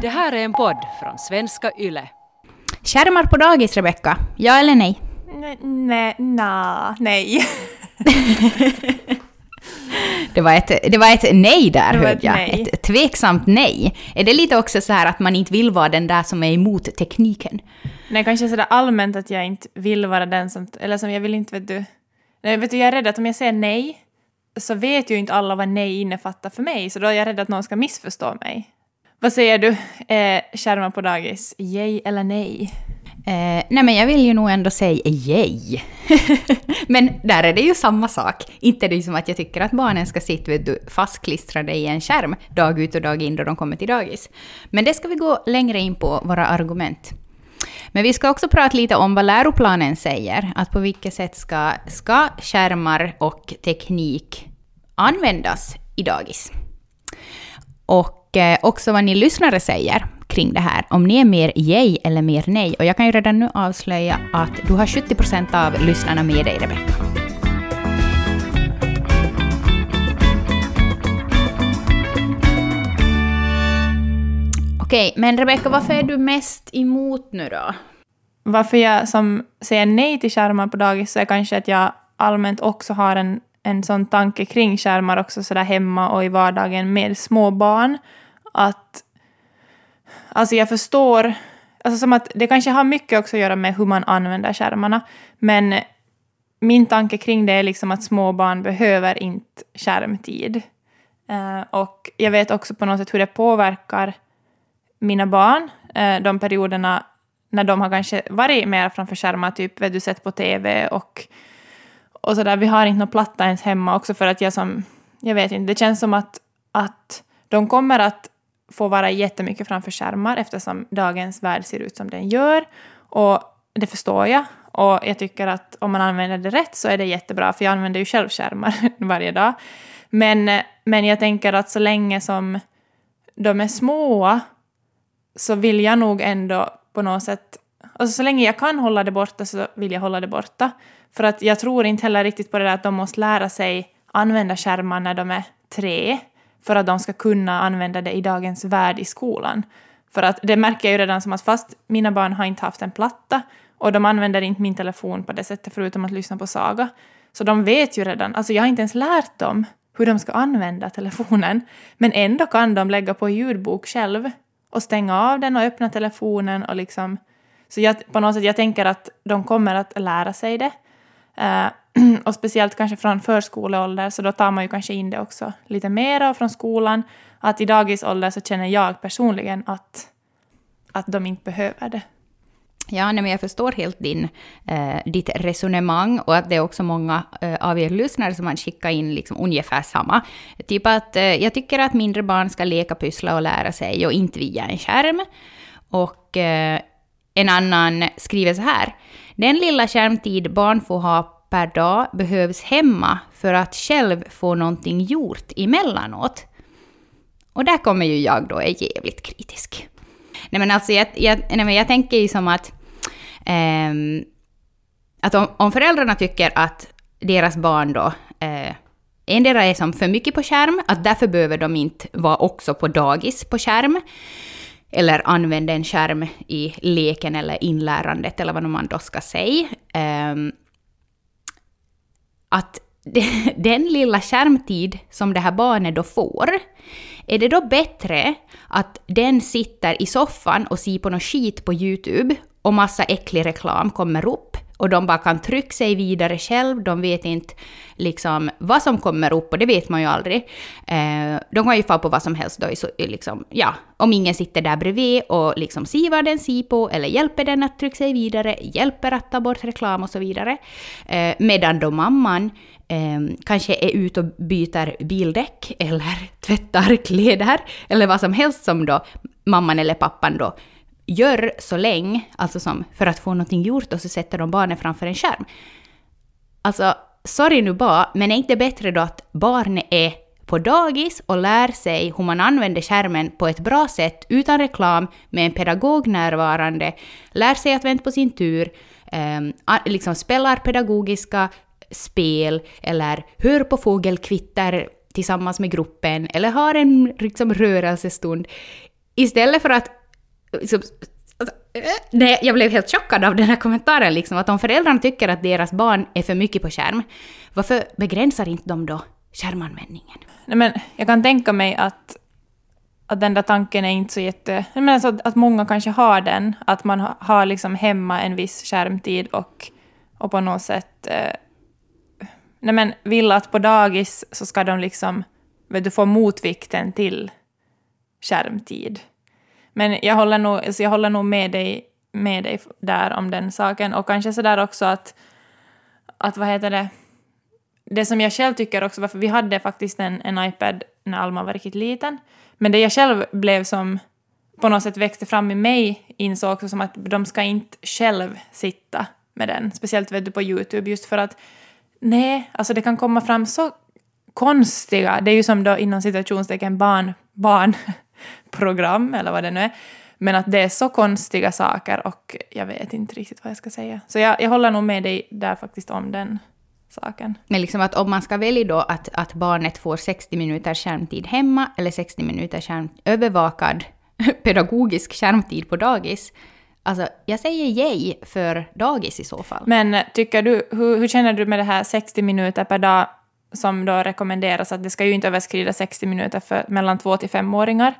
Det här är en podd från svenska YLE. Skärmar på dagis, Rebecka? Ja eller nej? Nej, nej, na, nej. Det var ett, det var ett nej där, Det var hörde ett jag. nej. Ett tveksamt nej. Är det lite också så här att man inte vill vara den där som är emot tekniken? Nej, kanske sådär allmänt att jag inte vill vara den som... Eller som jag vill inte, vet du... Nej, vet du, jag är rädd att om jag säger nej så vet ju inte alla vad nej innefattar för mig, så då är jag rädd att någon ska missförstå mig. Vad säger du? Eh, skärmar på dagis, yay eller nej? Eh, nej men jag vill ju nog ändå säga yay. men där är det ju samma sak. Inte det är som att jag tycker att barnen ska sitta vet du, fastklistrade i en skärm dag ut och dag in då de kommer till dagis. Men det ska vi gå längre in på, våra argument. Men vi ska också prata lite om vad läroplanen säger, att på vilket sätt ska, ska skärmar och teknik användas i dagis. Och Eh, också vad ni lyssnare säger kring det här, om ni är mer yay eller mer nej. Och jag kan ju redan nu avslöja att du har 70% av lyssnarna med dig, Rebecka. Okej, men Rebecka, varför är du mest emot nu då? Varför jag som säger nej till skärmar på dagis så är kanske att jag allmänt också har en, en sån tanke kring skärmar också sådär hemma och i vardagen med små barn. Att Alltså jag förstår, alltså som att det kanske har mycket också att göra med hur man använder skärmarna, men min tanke kring det är liksom att små barn behöver inte skärmtid. Uh, och jag vet också på något sätt hur det påverkar mina barn, uh, de perioderna när de har kanske varit mer framför skärmar, typ vet du, sett på TV och, och sådär. Vi har inte någon platta ens hemma också för att jag som, jag vet inte, det känns som att, att de kommer att få vara jättemycket framför skärmar eftersom dagens värld ser ut som den gör. Och det förstår jag. Och jag tycker att om man använder det rätt så är det jättebra, för jag använder ju själv skärmar varje dag. Men, men jag tänker att så länge som de är små så vill jag nog ändå på något sätt... Alltså så länge jag kan hålla det borta så vill jag hålla det borta. För att jag tror inte heller riktigt på det där att de måste lära sig använda skärmar när de är tre för att de ska kunna använda det i dagens värld i skolan. För att det märker jag ju redan som att fast mina barn har inte haft en platta och de använder inte min telefon på det sättet förutom att lyssna på saga. Så de vet ju redan, alltså jag har inte ens lärt dem hur de ska använda telefonen. Men ändå kan de lägga på ljudbok själv och stänga av den och öppna telefonen och liksom... Så jag, på något sätt, jag tänker att de kommer att lära sig det. Uh, och speciellt kanske från förskoleålder, så då tar man ju kanske in det också lite mera från skolan. Att i dagisålder så känner jag personligen att, att de inte behöver det. Ja, nej, men jag förstår helt din, eh, ditt resonemang och att det är också många eh, av er lyssnare som har skickat in liksom ungefär samma. Typ att eh, jag tycker att mindre barn ska leka, pyssla och lära sig och inte via en skärm. Och eh, en annan skriver så här. Den lilla skärmtid barn får ha per dag behövs hemma för att själv få någonting gjort emellanåt. Och där kommer ju jag då är jävligt kritisk. Nej men alltså jag, jag, nej, men jag tänker ju som att, ehm, att om, om föräldrarna tycker att deras barn då eh, endera är som för mycket på skärm, att därför behöver de inte vara också på dagis på skärm, eller använda en skärm i leken eller inlärandet eller vad man då ska säga. Um, att den lilla skärmtid som det här barnet då får, är det då bättre att den sitter i soffan och ser på något skit på YouTube och massa äcklig reklam kommer upp? Och de bara kan trycka sig vidare själv, de vet inte liksom vad som kommer upp och det vet man ju aldrig. Eh, de kan ju få på vad som helst då, så, liksom, ja, om ingen sitter där bredvid och liksom ser vad den ser på eller hjälper den att trycka sig vidare, hjälper att ta bort reklam och så vidare. Eh, medan då mamman eh, kanske är ute och byter bildäck eller tvättar kläder eller vad som helst som då mamman eller pappan då gör så länge, alltså som för att få någonting gjort och så sätter de barnen framför en skärm. Alltså, sorry nu bara, men är inte bättre då att barnet är på dagis och lär sig hur man använder skärmen på ett bra sätt utan reklam med en pedagog närvarande, lär sig att vänta på sin tur, eh, liksom spelar pedagogiska spel eller hör på fågelkvitter tillsammans med gruppen eller har en liksom, rörelsestund istället för att... Liksom, alltså, nej, jag blev helt chockad av den här kommentaren, liksom, att om föräldrarna tycker att deras barn är för mycket på skärm, varför begränsar inte de då skärmanvändningen? Nej, men jag kan tänka mig att, att den där tanken är inte så jätte... Jag menar så att, att många kanske har den, att man ha- har liksom hemma en viss skärmtid och, och på något sätt eh, nej men vill att på dagis så ska de liksom vet du, få motvikten till skärmtid. Men jag håller nog, alltså jag håller nog med, dig, med dig där om den saken. Och kanske sådär också att, att vad heter det, det som jag själv tycker också, varför vi hade faktiskt en, en iPad när Alma var riktigt liten, men det jag själv blev som på något sätt växte fram i mig insåg också som att de ska inte själv sitta med den, speciellt vet du på YouTube, just för att nej, alltså det kan komma fram så konstiga, det är ju som då inom citationstecken barn, barnprogram eller vad det nu är, men att det är så konstiga saker och jag vet inte riktigt vad jag ska säga. Så jag, jag håller nog med dig där faktiskt om den saken. Men liksom att om man ska välja då att, att barnet får 60 minuter skärmtid hemma eller 60 minuter skärm, övervakad pedagogisk skärmtid på dagis, alltså jag säger yay för dagis i så fall. Men tycker du, hur, hur känner du med det här 60 minuter per dag som då rekommenderas att det ska ju inte överskrida 60 minuter för mellan 2 till 5-åringar.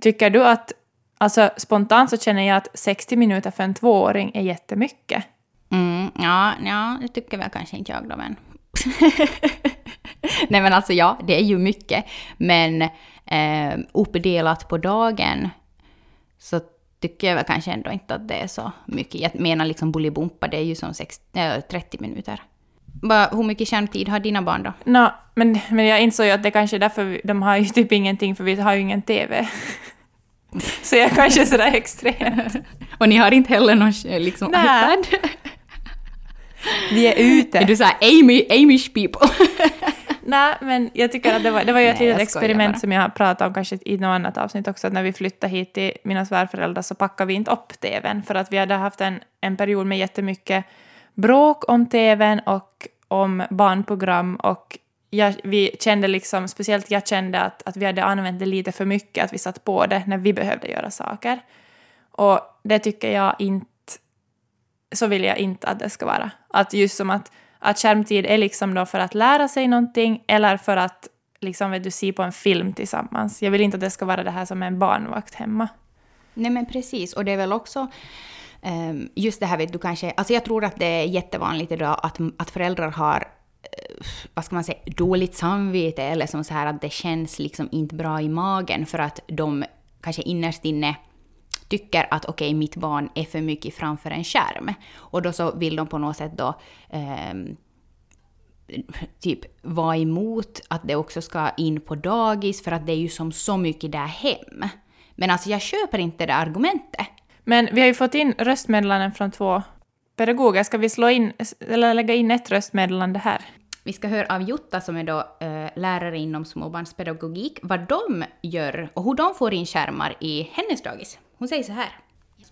Tycker du att, alltså spontant så känner jag att 60 minuter för en tvååring är jättemycket. Mm, ja, ja, det tycker väl kanske inte jag då, men... Nej men alltså ja, det är ju mycket. Men eh, uppdelat på dagen så tycker jag väl kanske ändå inte att det är så mycket. Jag menar liksom Bolibompa, det är ju som 60, äh, 30 minuter. Va, hur mycket skärmtid har dina barn då? Nå, men, men jag insåg ju att det kanske är därför vi, de har ju typ ingenting, för vi har ju ingen TV. så jag är kanske sådär extremt. Och ni har inte heller någon liksom, iPad? Vi är ute. Är du såhär Amy, Amish people? Nej, men jag tycker att det var, det var ju ett Nej, litet experiment bara. som jag har pratat om kanske i något annat avsnitt också, att när vi flyttade hit till mina svärföräldrar så packade vi inte upp TVn för att vi hade haft en, en period med jättemycket bråk om TVn och om barnprogram och jag, vi kände liksom, speciellt jag kände att, att vi hade använt det lite för mycket, att vi satt på det när vi behövde göra saker. Och det tycker jag inte, så vill jag inte att det ska vara. Att just som att, att skärmtid är liksom då för att lära sig någonting eller för att liksom vet du se på en film tillsammans. Jag vill inte att det ska vara det här som en barnvakt hemma. Nej men precis, och det är väl också Ehm, just det här vet du kanske, alltså jag tror att det är jättevanligt idag att, att föräldrar har eh, vad ska man säga, dåligt samvete eller som så här att det känns liksom inte bra i magen för att de kanske innerst inne tycker att okej, mitt barn är för mycket framför en skärm. Och då så vill de på något sätt då ehm, typ vara emot att det också ska in på dagis för att det är ju som så mycket där hem. Men alltså jag köper inte det argumentet. Men vi har ju fått in röstmeddelanden från två pedagoger. Ska vi slå in, eller lägga in ett röstmeddelande här? Vi ska höra av Jutta som är då eh, lärare inom småbarnspedagogik vad de gör och hur de får in skärmar i hennes dagis. Hon säger så här.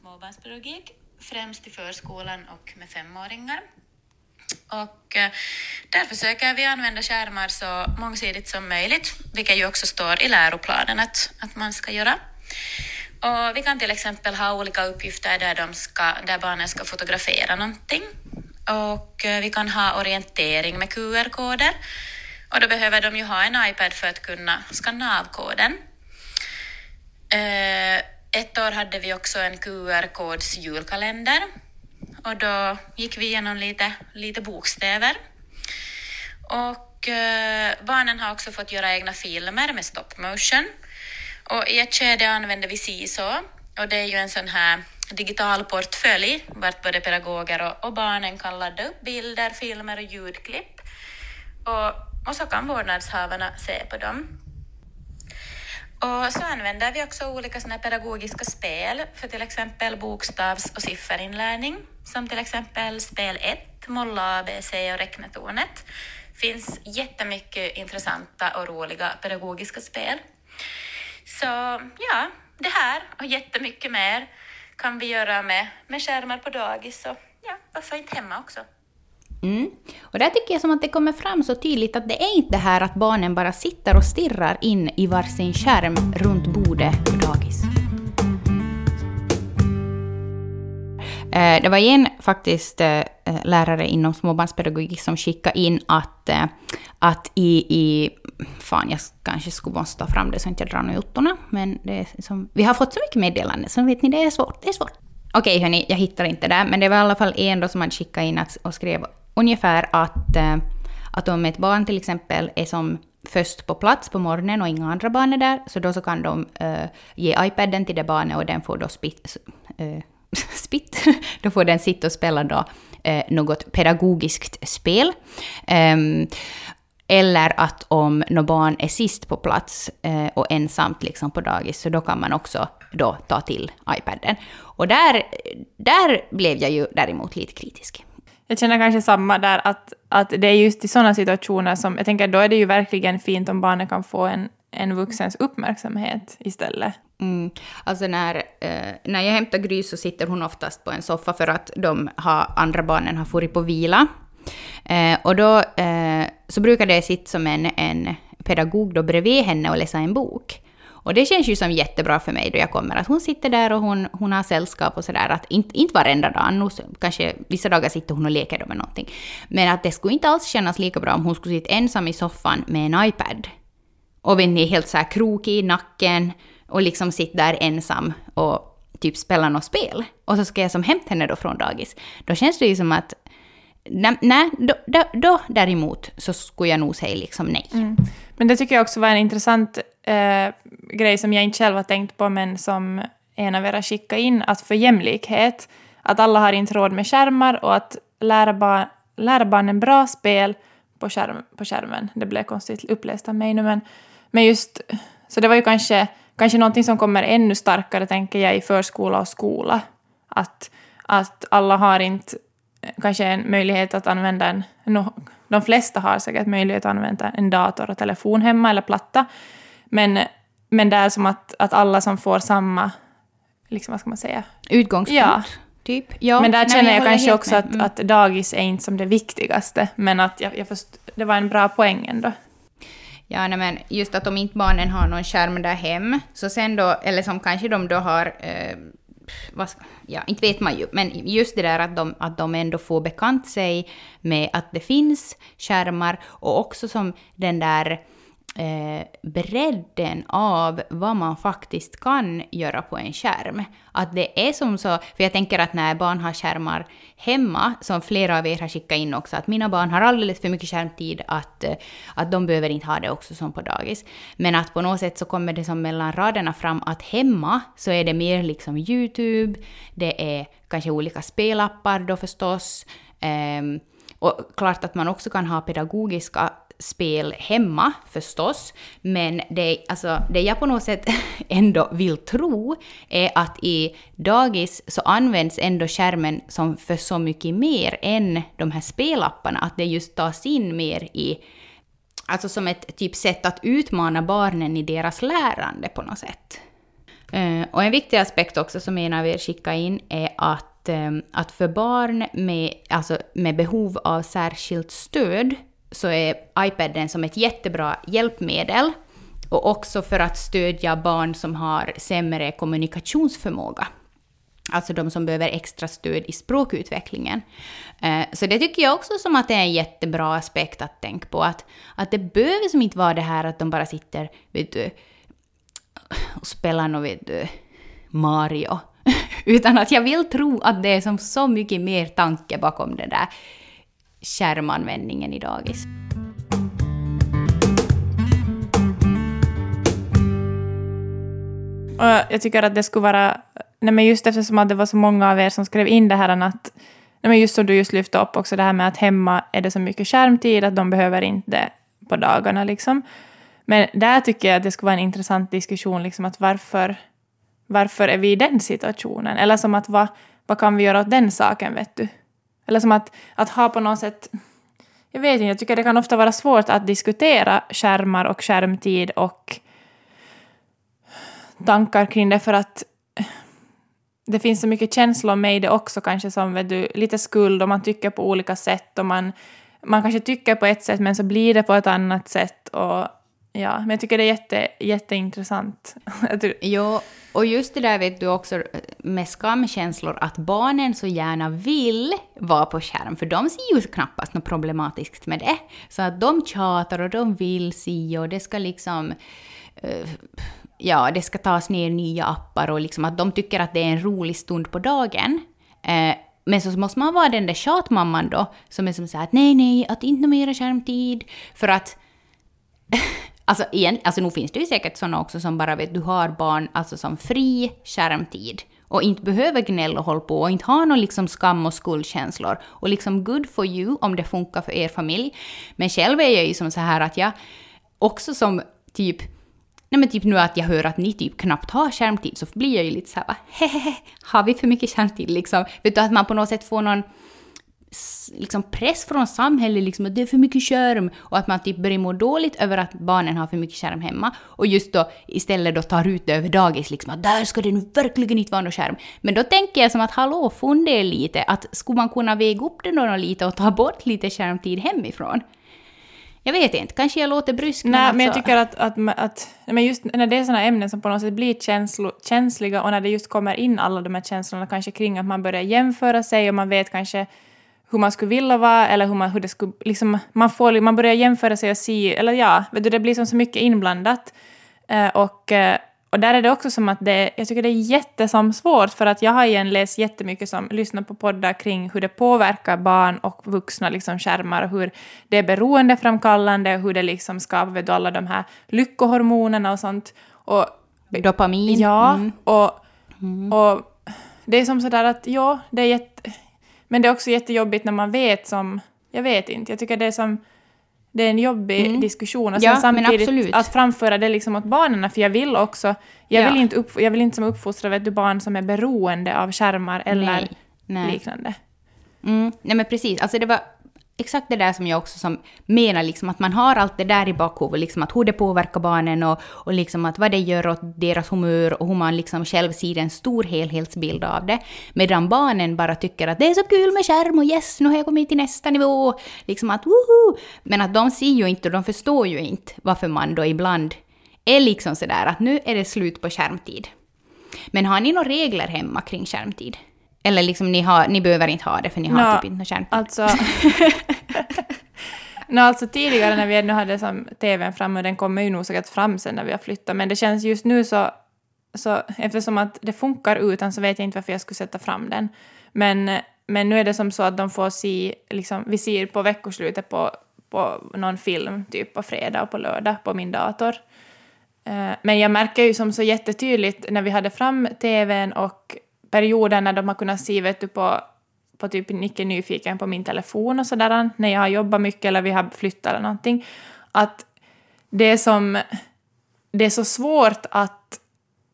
småbarnspedagogik, främst i förskolan och med femåringar. Och eh, där försöker vi använda skärmar så mångsidigt som möjligt, vilket ju också står i läroplanen att, att man ska göra. Och vi kan till exempel ha olika uppgifter där, de ska, där barnen ska fotografera någonting. Och eh, vi kan ha orientering med QR-koder. Och då behöver de ju ha en iPad för att kunna skanna av koden. Eh, ett år hade vi också en QR-kods julkalender och då gick vi igenom lite, lite bokstäver. Och eh, barnen har också fått göra egna filmer med stop motion. Och i ett skede använde vi SISO och det är ju en sån här digital portfölj vart både pedagoger och, och barnen kan ladda upp bilder, filmer och ljudklipp. Och, och så kan vårdnadshavarna se på dem. Och så använder vi också olika såna här pedagogiska spel för till exempel bokstavs och sifferinlärning, som till exempel spel 1, Molla ABC och räknetornet. Det finns jättemycket intressanta och roliga pedagogiska spel. Så ja, det här och jättemycket mer kan vi göra med, med skärmar på dagis och ja, varför inte hemma också. Mm. Och där tycker jag som att det kommer fram så tydligt att det är inte det här att barnen bara sitter och stirrar in i varsin skärm runt bordet Eh, det var en faktiskt eh, eh, lärare inom småbarnspedagogik som skickade in att, eh, att i, i... Fan, jag kanske skulle måste ta fram det så att jag inte drar några jottorna. Men det är som, vi har fått så mycket meddelanden så vet ni, det är svårt. Det är svårt. Okej hörni, jag hittar inte det. Men det var i alla fall en då som hade skickat in att, och skrev ungefär att, eh, att om ett barn till exempel är som först på plats på morgonen och inga andra barn är där, så då så kan de uh, ge iPaden till det barnet och den får då spit, uh, spitt, då får den sitta och spela då, eh, något pedagogiskt spel. Um, eller att om något barn är sist på plats eh, och ensamt liksom på dagis, så då kan man också då ta till iPaden. Och där, där blev jag ju däremot lite kritisk. Jag känner kanske samma där, att, att det är just i sådana situationer som, jag tänker då är det ju verkligen fint om barnet kan få en, en vuxens uppmärksamhet istället. Mm. Alltså när, eh, när jag hämtar Gry så sitter hon oftast på en soffa för att de har, andra barnen har farit på vila. Eh, och då eh, så brukar det sitta som en, en pedagog då bredvid henne och läsa en bok. Och det känns ju som jättebra för mig då jag kommer, att hon sitter där och hon, hon har sällskap och sådär. Att inte, inte varenda dag, nu, kanske vissa dagar sitter hon och leker med någonting. Men att det skulle inte alls kännas lika bra om hon skulle sitta ensam i soffan med en iPad. Och vet ni, helt så här krokig i nacken och liksom sitter där ensam och typ spelar något spel. Och så ska jag som hämta henne då från dagis. Då känns det ju som att Nej, då, då, då, däremot så skulle jag nog säga liksom nej. Mm. Men det tycker jag också var en intressant eh, grej som jag inte själv har tänkt på, men som en av er skickade in, att för jämlikhet, att alla har inte råd med skärmar och att lära, bar lära barnen bra spel på, skärm, på skärmen. Det blev konstigt uppläst av mig nu, men, men just... Så det var ju kanske, kanske någonting som kommer ännu starkare, tänker jag, i förskola och skola. Att, att alla har inte kanske en möjlighet att använda en... No, de flesta har säkert möjlighet att använda en dator och telefon hemma eller platta. Men, men det är som att, att alla som får samma, liksom vad ska man säga? Utgångspunkt? Ja. Typ. Ja, men där nej, känner jag, jag kanske också att, mm. att dagis är inte som det viktigaste, men att jag, jag först, det var en bra poäng ändå. Ja, nej, men just att om inte barnen har någon skärm där hem, så sen då, eller som kanske de då har eh, vad ska, ja, inte vet man ju, men just det där att de, att de ändå får bekant sig med att det finns skärmar och också som den där eh, bredden av vad man faktiskt kan göra på en skärm. Att det är som så, för jag tänker att när barn har skärmar hemma, som flera av er har skickat in också, att mina barn har alldeles för mycket skärmtid, att, eh, att de behöver inte ha det också som på dagis. Men att på något sätt så kommer det som mellan raderna fram att hemma så är det mer liksom YouTube, det är kanske olika spelappar då förstås, eh, och klart att man också kan ha pedagogiska spel hemma förstås, men det, alltså, det jag på något sätt ändå vill tro är att i dagis så används ändå skärmen som för så mycket mer än de här spelapparna, att det just tas in mer i Alltså som ett typ sätt att utmana barnen i deras lärande på något sätt. Eh, och en viktig aspekt också som en av er skickade in är att, eh, att för barn med, alltså med behov av särskilt stöd så är iPaden som ett jättebra hjälpmedel och också för att stödja barn som har sämre kommunikationsförmåga. Alltså de som behöver extra stöd i språkutvecklingen. Eh, så det tycker jag också som att det är en jättebra aspekt att tänka på. Att, att det behöver som inte vara det här att de bara sitter vet du, och spelar något, vet du, Mario. Utan att jag vill tro att det är som så mycket mer tanke bakom det där skärmanvändningen i dagis. Och jag tycker att det skulle vara, nej men just eftersom att det var så många av er som skrev in det här att, nej men just som du just lyfte upp också det här med att hemma är det så mycket skärmtid att de behöver inte det på dagarna liksom. Men där tycker jag att det skulle vara en intressant diskussion, liksom att varför, varför är vi i den situationen? Eller som att vad, vad kan vi göra åt den saken, vet du? Eller som att, att ha på något sätt... Jag vet inte, jag tycker det kan ofta vara svårt att diskutera skärmar och skärmtid och tankar kring det för att det finns så mycket känslor med i det också kanske som vet du, lite skuld och man tycker på olika sätt och man, man kanske tycker på ett sätt men så blir det på ett annat sätt och ja, men jag tycker det är jätte, jätteintressant. jo, och just det där vet du också eh, med skamkänslor att barnen så gärna vill vara på skärm, för de ser ju knappast något problematiskt med det. Så att de tjatar och de vill se och det ska liksom... Eh, ja, det ska tas ner nya appar och liksom att de tycker att det är en rolig stund på dagen. Eh, men så måste man vara den där tjatmamman då, som är som säger att nej, nej, att inte mera skärmtid. För att Alltså, igen, alltså nu finns det ju säkert sådana också som bara vet du har barn alltså som fri skärmtid och inte behöver gnälla och hålla på och inte har någon liksom skam och skuldkänslor. Och liksom good for you om det funkar för er familj. Men själv är jag ju som så här att jag också som typ Nej men typ nu att jag hör att ni typ knappt har skärmtid så blir jag ju lite såhär hehehe, har vi för mycket skärmtid liksom? Vet du att man på något sätt får någon liksom press från samhället, liksom, att det är för mycket skärm och att man typ börjar må dåligt över att barnen har för mycket skärm hemma och just då istället då tar ut det över dagis, liksom, att där ska det nu verkligen inte vara någon skärm. Men då tänker jag som att hallå, fundera lite, att skulle man kunna väga upp det då lite och ta bort lite skärmtid hemifrån? Jag vet inte, kanske jag låter brysk. Nej, men, alltså... men jag tycker att, att, att men just när det är sådana ämnen som på något sätt blir känslo, känsliga och när det just kommer in alla de här känslorna kanske kring att man börjar jämföra sig och man vet kanske hur man skulle vilja vara eller hur, man, hur det skulle... Liksom, man, får, man börjar jämföra sig och se, eller ja, vet du, det blir som så mycket inblandat. Uh, och, uh, och där är det också som att det, jag tycker det är jättesvårt för att jag har igen läst jättemycket som lyssnar på poddar kring hur det påverkar barn och vuxna liksom skärmar och hur det är beroendeframkallande och hur det liksom skapar vet du, alla de här lyckohormonerna och sånt. Och, Dopamin. Ja, mm. och, mm. och det är som sådär att ja, det är jätte men det är också jättejobbigt när man vet som... Jag vet inte, jag tycker det är som... Det är en jobbig mm. diskussion. Och ja, samtidigt att framföra det liksom åt barnen, för jag vill också... Jag, ja. vill, inte upp, jag vill inte som uppfostra vet du, barn som är beroende av skärmar eller nej, nej. liknande. Mm. Nej men precis, alltså det var exakt det där som jag också som menar, liksom, att man har allt det där i bakhuvudet, liksom, att hur det påverkar barnen och, och liksom att vad det gör åt deras humör och hur man liksom själv ser en stor helhetsbild av det. Medan barnen bara tycker att det är så kul med skärm och yes, nu har jag kommit till nästa nivå. Liksom att woho! Men att de ser ju inte och de förstår ju inte varför man då ibland är liksom sådär att nu är det slut på skärmtid. Men har ni några regler hemma kring skärmtid? Eller liksom ni, har, ni behöver inte ha det för ni har no, typ inte kärntid. Alltså, no, alltså tidigare när vi ännu hade som tvn framme, den kommer ju nog säkert fram sen när vi har flyttat, men det känns just nu så, så eftersom att det funkar utan så vet jag inte varför jag skulle sätta fram den. Men, men nu är det som så att de får se, liksom, vi ser på veckoslutet på, på någon film, typ på fredag och på lördag på min dator. Eh, men jag märker ju som så jättetydligt när vi hade fram tvn och perioder när de har kunnat se vet du, på, på typ Nicke Nyfiken på min telefon och sådär, när jag har jobbat mycket eller vi har flyttat eller någonting, att det är som... Det är så svårt att...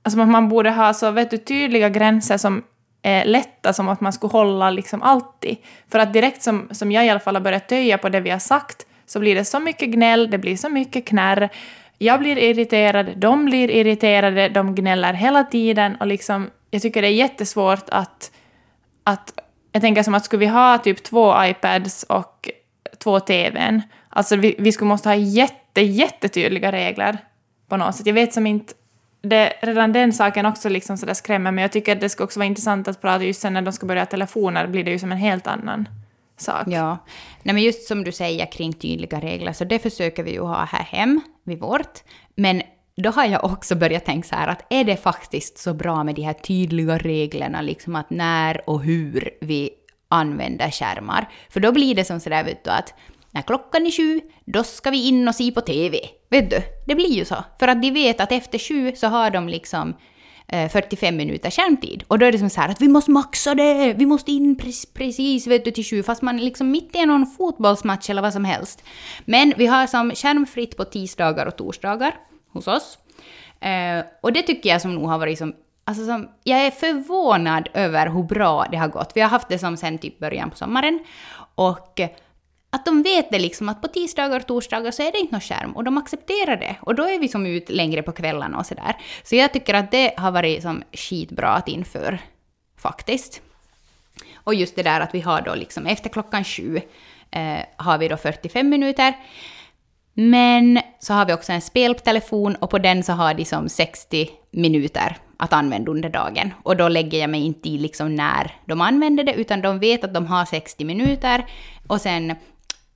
Alltså man borde ha så vet du, tydliga gränser som är lätta som att man skulle hålla liksom alltid. För att direkt som, som jag i alla fall har börjat töja på det vi har sagt så blir det så mycket gnäll, det blir så mycket knärr. Jag blir irriterad, de blir irriterade, de gnäller hela tiden och liksom jag tycker det är jättesvårt att, att... Jag tänker som att skulle vi ha typ två iPads och två TVn, alltså vi, vi skulle måste ha jätte, jättetydliga regler på något sätt. Jag vet som inte... Det, redan den saken också liksom så skrämmer men jag tycker att det ska också vara intressant att prata just sen när de ska börja telefoner blir det ju som en helt annan sak. Ja, Nej, men just som du säger kring tydliga regler, så det försöker vi ju ha här hem vid vårt. Men då har jag också börjat tänka så här att är det faktiskt så bra med de här tydliga reglerna, liksom att när och hur vi använder skärmar? För då blir det som sådär vet du att när klockan är sju, då ska vi in och se på TV. Vet du? Det blir ju så. För att de vet att efter sju så har de liksom eh, 45 minuter skärmtid. Och då är det som så här att vi måste maxa det, vi måste in precis vet du, till sju, fast man liksom mitt i någon fotbollsmatch eller vad som helst. Men vi har som skärmfritt på tisdagar och torsdagar hos oss. Eh, och det tycker jag som nog har varit som Alltså som, jag är förvånad över hur bra det har gått. Vi har haft det som sen typ början på sommaren. Och eh, att de vet det liksom att på tisdagar och torsdagar så är det inte någon skärm och de accepterar det. Och då är vi som ut längre på kvällarna och sådär. Så jag tycker att det har varit som skitbra att införa faktiskt. Och just det där att vi har då liksom efter klockan sju eh, har vi då 45 minuter. Men så har vi också en speltelefon och på den så har de som 60 minuter att använda under dagen. Och då lägger jag mig inte i liksom när de använder det, utan de vet att de har 60 minuter och sen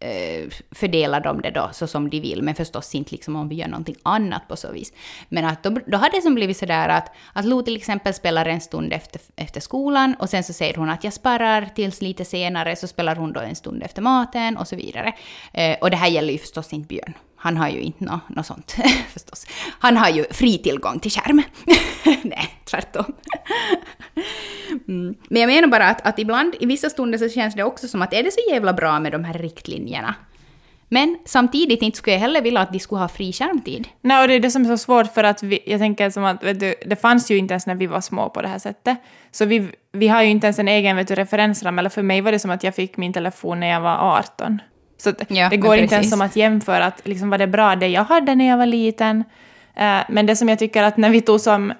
eh, fördelar de det då så som de vill, men förstås inte liksom om vi gör någonting annat på så vis. Men att då, då har det som blivit sådär att, att Lo till exempel spelar en stund efter, efter skolan och sen så säger hon att jag sparar tills lite senare, så spelar hon då en stund efter maten och så vidare. Eh, och det här gäller ju förstås inte Björn. Han har ju inte något no sånt förstås. Han har ju fri tillgång till skärm. Nej, tvärtom. Mm. Men jag menar bara att, att ibland, i vissa stunder så känns det också som att är det så jävla bra med de här riktlinjerna? Men samtidigt inte skulle jag heller vilja att de skulle ha fri skärmtid. Nej, och det är det som är så svårt för att vi, jag tänker som att vet du, det fanns ju inte ens när vi var små på det här sättet. Så vi, vi har ju inte ens en egen vet du, referensram, eller för mig var det som att jag fick min telefon när jag var 18. Så ja, det går inte ens som att jämföra att liksom var det bra det jag hade när jag var liten. Uh, men det som jag tycker att när vi tog som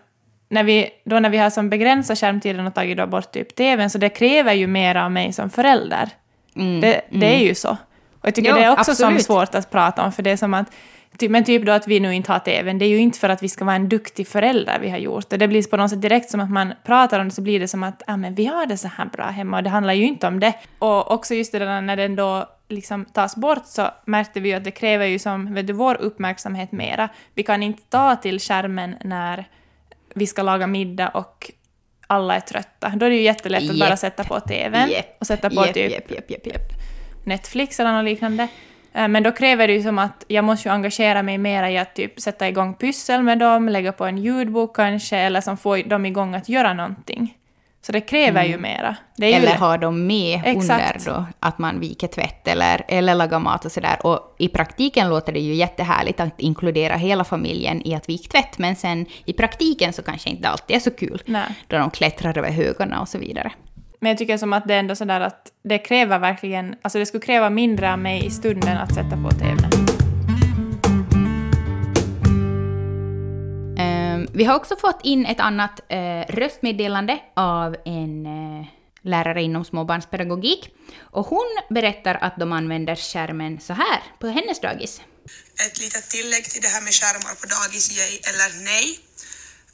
när vi, då när vi har som begränsat skärmtiden och tagit då bort typ tvn, så det kräver ju mer av mig som förälder. Mm, det, det mm. är ju så. Och jag tycker jo, det är också som svårt att prata om, för det är som att men typ då att vi nu inte har tvn, det är ju inte för att vi ska vara en duktig förälder vi har gjort det. Det blir på något sätt direkt som att man pratar om det så blir det som att ah, men vi har det så här bra hemma och det handlar ju inte om det. Och också just det där när den då liksom tas bort så märkte vi ju att det kräver ju som vet du, vår uppmärksamhet mera. Vi kan inte ta till skärmen när vi ska laga middag och alla är trötta. Då är det ju jättelätt yep. att bara sätta på tvn yep. och sätta på yep, typ Netflix eller något liknande. Eh, men då kräver det ju som att jag måste ju engagera mig mer i att typ sätta igång pyssel med dem, lägga på en ljudbok kanske, eller som får dem igång att göra någonting. Så det kräver mm. ju mera. eller ha dem med Exakt. under då, att man viker tvätt eller, eller lagar mat och sådär. Och i praktiken låter det ju jättehärligt att inkludera hela familjen i att vika tvätt, men sen i praktiken så kanske inte alltid är så kul. Nej. Då de klättrar över högarna och så vidare. Men jag tycker som att det är ändå sådär att det kräver verkligen, alltså det skulle kräva mindre av mig i stunden att sätta på TVn. Vi har också fått in ett annat eh, röstmeddelande av en eh, lärare inom småbarnspedagogik. Och hon berättar att de använder skärmen så här på hennes dagis. Ett litet tillägg till det här med skärmar på dagis, yay eller nej.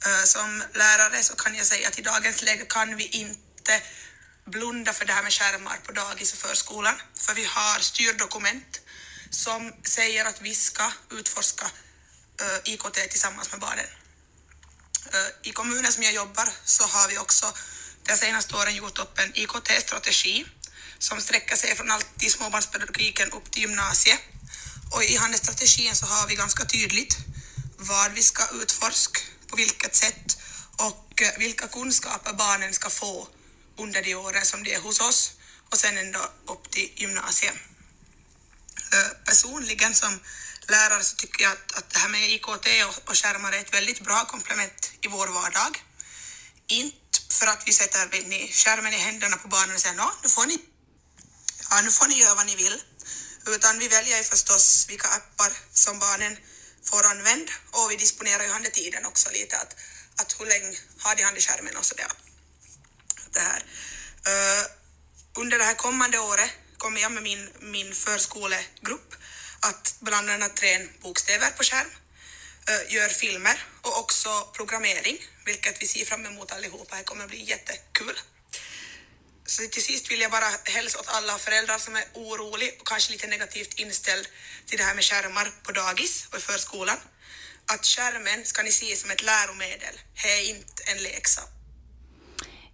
Uh, som lärare så kan jag säga att i dagens läge kan vi inte blunda för det här med skärmar på dagis och förskolan. För vi har styrdokument som säger att vi ska utforska eh, uh, IKT tillsammans med barnen. Uh, I kommunen som jag jobbar så har vi också de senaste åren gjort upp en IKT-strategi som sträcker sig från allt i småbarnspedagogiken upp till gymnasiet. Och i handelsstrategin strategin så har vi ganska tydligt vad vi ska utforska, på vilket sätt och eh, vilka kunskaper barnen ska få under de åren som de är hos oss och sen ända upp till gymnasiet. Eh, personligen som lärare så tycker jag att, att det här med IKT och, och skärmar är ett väldigt bra komplement i vår vardag. Inte för att vi sätter skärmen i händerna på barnen och säger Nå, nu får ni, ja, nu får ni göra vad ni vill. Utan vi väljer ju förstås vilka appar som barnen får använda och vi disponerar ju handetiden också lite att, att hur länge har de handskärmen och sådär. Det här. Uh, under det här kommande året kommer jag med min, min förskolegrupp att bland annat träna bokstäver på skärm, eh, gör filmer och också programmering, vilket vi ser fram emot allihopa. Det kommer att bli jättekul. Så till sist vill jag bara hälsa åt alla föräldrar som är oroliga och kanske lite negativt inställd till det här med skärmar på dagis och i förskolan. Att skärmen ska ni se som ett läromedel, det är inte en leksak.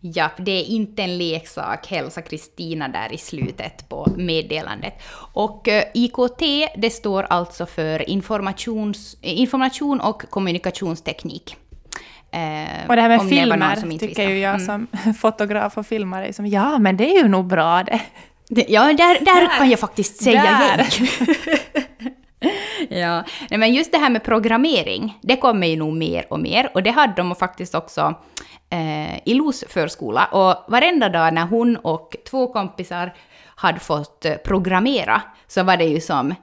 Ja, det är inte en leksak, hälsar Kristina där i slutet på meddelandet. Och eh, IKT, det står alltså för informations, information och kommunikationsteknik. Eh, och det här med filmer tycker ju jag mm. som fotograf och filmare, som, ja men det är ju nog bra det. det ja, där, där, där, kan jag faktiskt säga där. ja, Nej, men just det här med programmering, det kommer ju nog mer och mer. Och det hade de faktiskt också eh, i Los förskola. Och varenda dag när hon och två kompisar hade fått eh, programmera så var det ju som,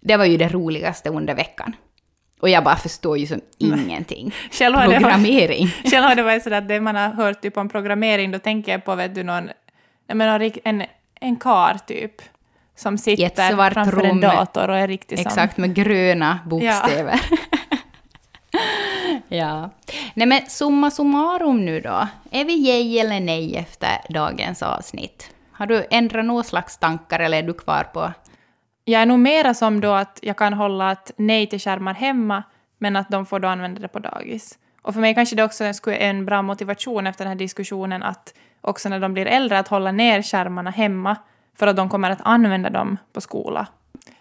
det var ju det roligaste under veckan. Och jag bara förstår ju som ingenting. Själv har programmering. Det, själv har det varit sådär att det man har hört typ om programmering, då tänker jag på vet du någon, jag menar, en, en kar typ, som sitter framför en rum. dator och är riktigt som... Exakt, med gröna bokstäver. Ja. Nej men summa summarum nu då. Är vi yay eller nej efter dagens avsnitt? Har du ändrat några slags tankar eller är du kvar på... Jag är nog mera som då att jag kan hålla ett nej till skärmar hemma, men att de får då använda det på dagis. Och för mig kanske det också skulle en bra motivation efter den här diskussionen att också när de blir äldre att hålla ner skärmarna hemma för att de kommer att använda dem på skola.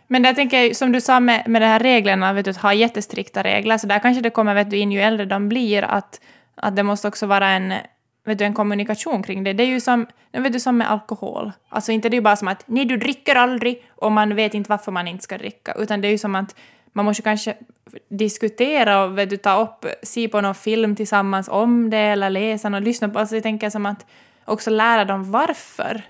Men där tänker jag, som du sa med, med de här reglerna, vet du, att ha jättestrikta regler, så där kanske det kommer vet du, in ju äldre de blir, att, att det måste också vara en, vet du, en kommunikation kring det. Det är ju som, vet du, som med alkohol. Alltså inte det är ju bara som att nej, du dricker aldrig och man vet inte varför man inte ska dricka, utan det är ju som att man måste kanske diskutera och vet du, ta upp, se på någon film tillsammans om det eller läsa och lyssna på. Alltså jag tänker som att också lära dem varför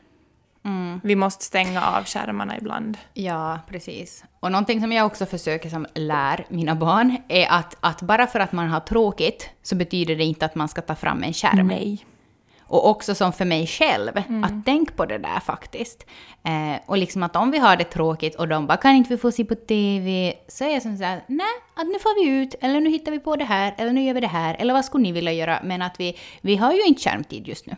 vi måste stänga av skärmarna ibland. Ja, precis. Och någonting som jag också försöker som lär mina barn är att, att bara för att man har tråkigt så betyder det inte att man ska ta fram en skärm. Nej. Och också som för mig själv, att tänk på det där faktiskt. Eh, och liksom att om vi har det tråkigt och de bara kan inte vi få se på TV, så är jag som så här, nej, att nu får vi ut, eller nu hittar vi på det här, eller nu gör vi det här, eller vad skulle ni vilja göra? Men att vi, vi har ju inte skärmtid just nu.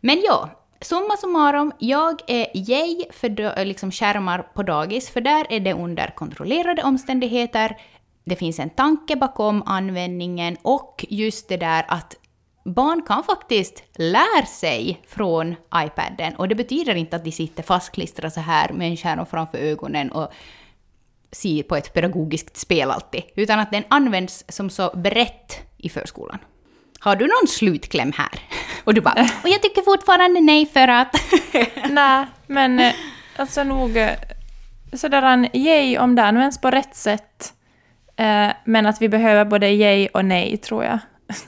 Men ja, summa summarum, jag är yay för eh, liksom skärmar på dagis, för där är det under kontrollerade omständigheter. Det finns en tanke bakom användningen och just det där att barn kan faktiskt lära sig från iPaden och det betyder inte att de sitter fastklistrade så här med en skärm framför ögonen och ser på ett pedagogiskt spel alltid, utan att den används som så brett i förskolan. Har du någon slutkläm här? Och du bara, och jag tycker fortfarande nej för att... Nej, men eh, alltså nog eh, sådär en yay om det används på rätt sätt. Eh, men att vi behöver både yay och nej, tror jag.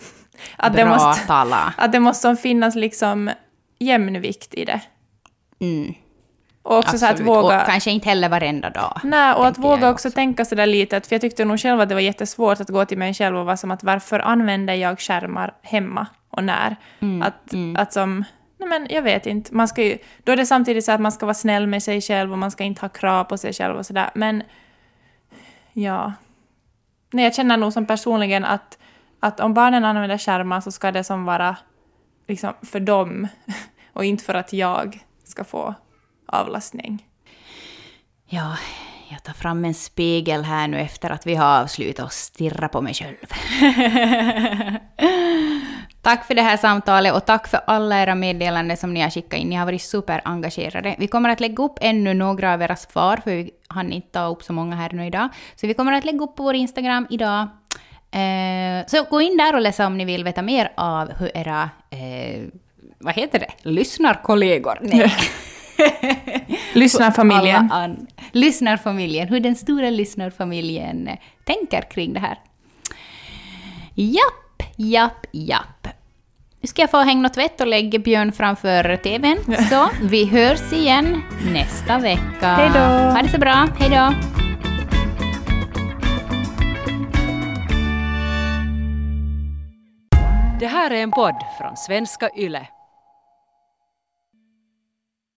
att, det Bra måste, tala. att det måste finnas liksom jämnvikt i det. Mm, Och också så att absolut. våga... Och kanske inte heller varenda dag. Nej, och att våga också tänka sådär lite, att- för jag tyckte nog själv att det var jättesvårt att gå till mig själv och vara som att varför använder jag skärmar hemma och när? att, att som, nej men jag vet inte, man ska ju, då är det samtidigt så att man ska vara snäll med sig själv och man ska inte ha krav på sig själv och sådär, men ja. Nej, jag känner nog som personligen att, att om barnen använder skärmar så ska det som vara liksom för dem och inte för att jag ska få avlastning. Ja, jag tar fram en spegel här nu efter att vi har avslutat och stirra på mig själv. tack för det här samtalet och tack för alla era meddelanden som ni har skickat in. Ni har varit superengagerade. Vi kommer att lägga upp ännu några av era svar, för vi hann inte ta upp så många här nu idag. Så vi kommer att lägga upp på vår Instagram idag. Eh, så gå in där och läsa om ni vill veta mer av hur era, eh, vad heter det, lyssnarkollegor? Nej. Lyssnarfamiljen. An- lyssnarfamiljen, hur den stora lyssnarfamiljen eh, tänker kring det här. Japp, japp, japp. Nu ska jag få hänga och tvätt och lägga Björn framför TVn. Så vi hörs igen nästa vecka. Hej då. Ha det så bra. Hej då. Det här är en podd från svenska YLE.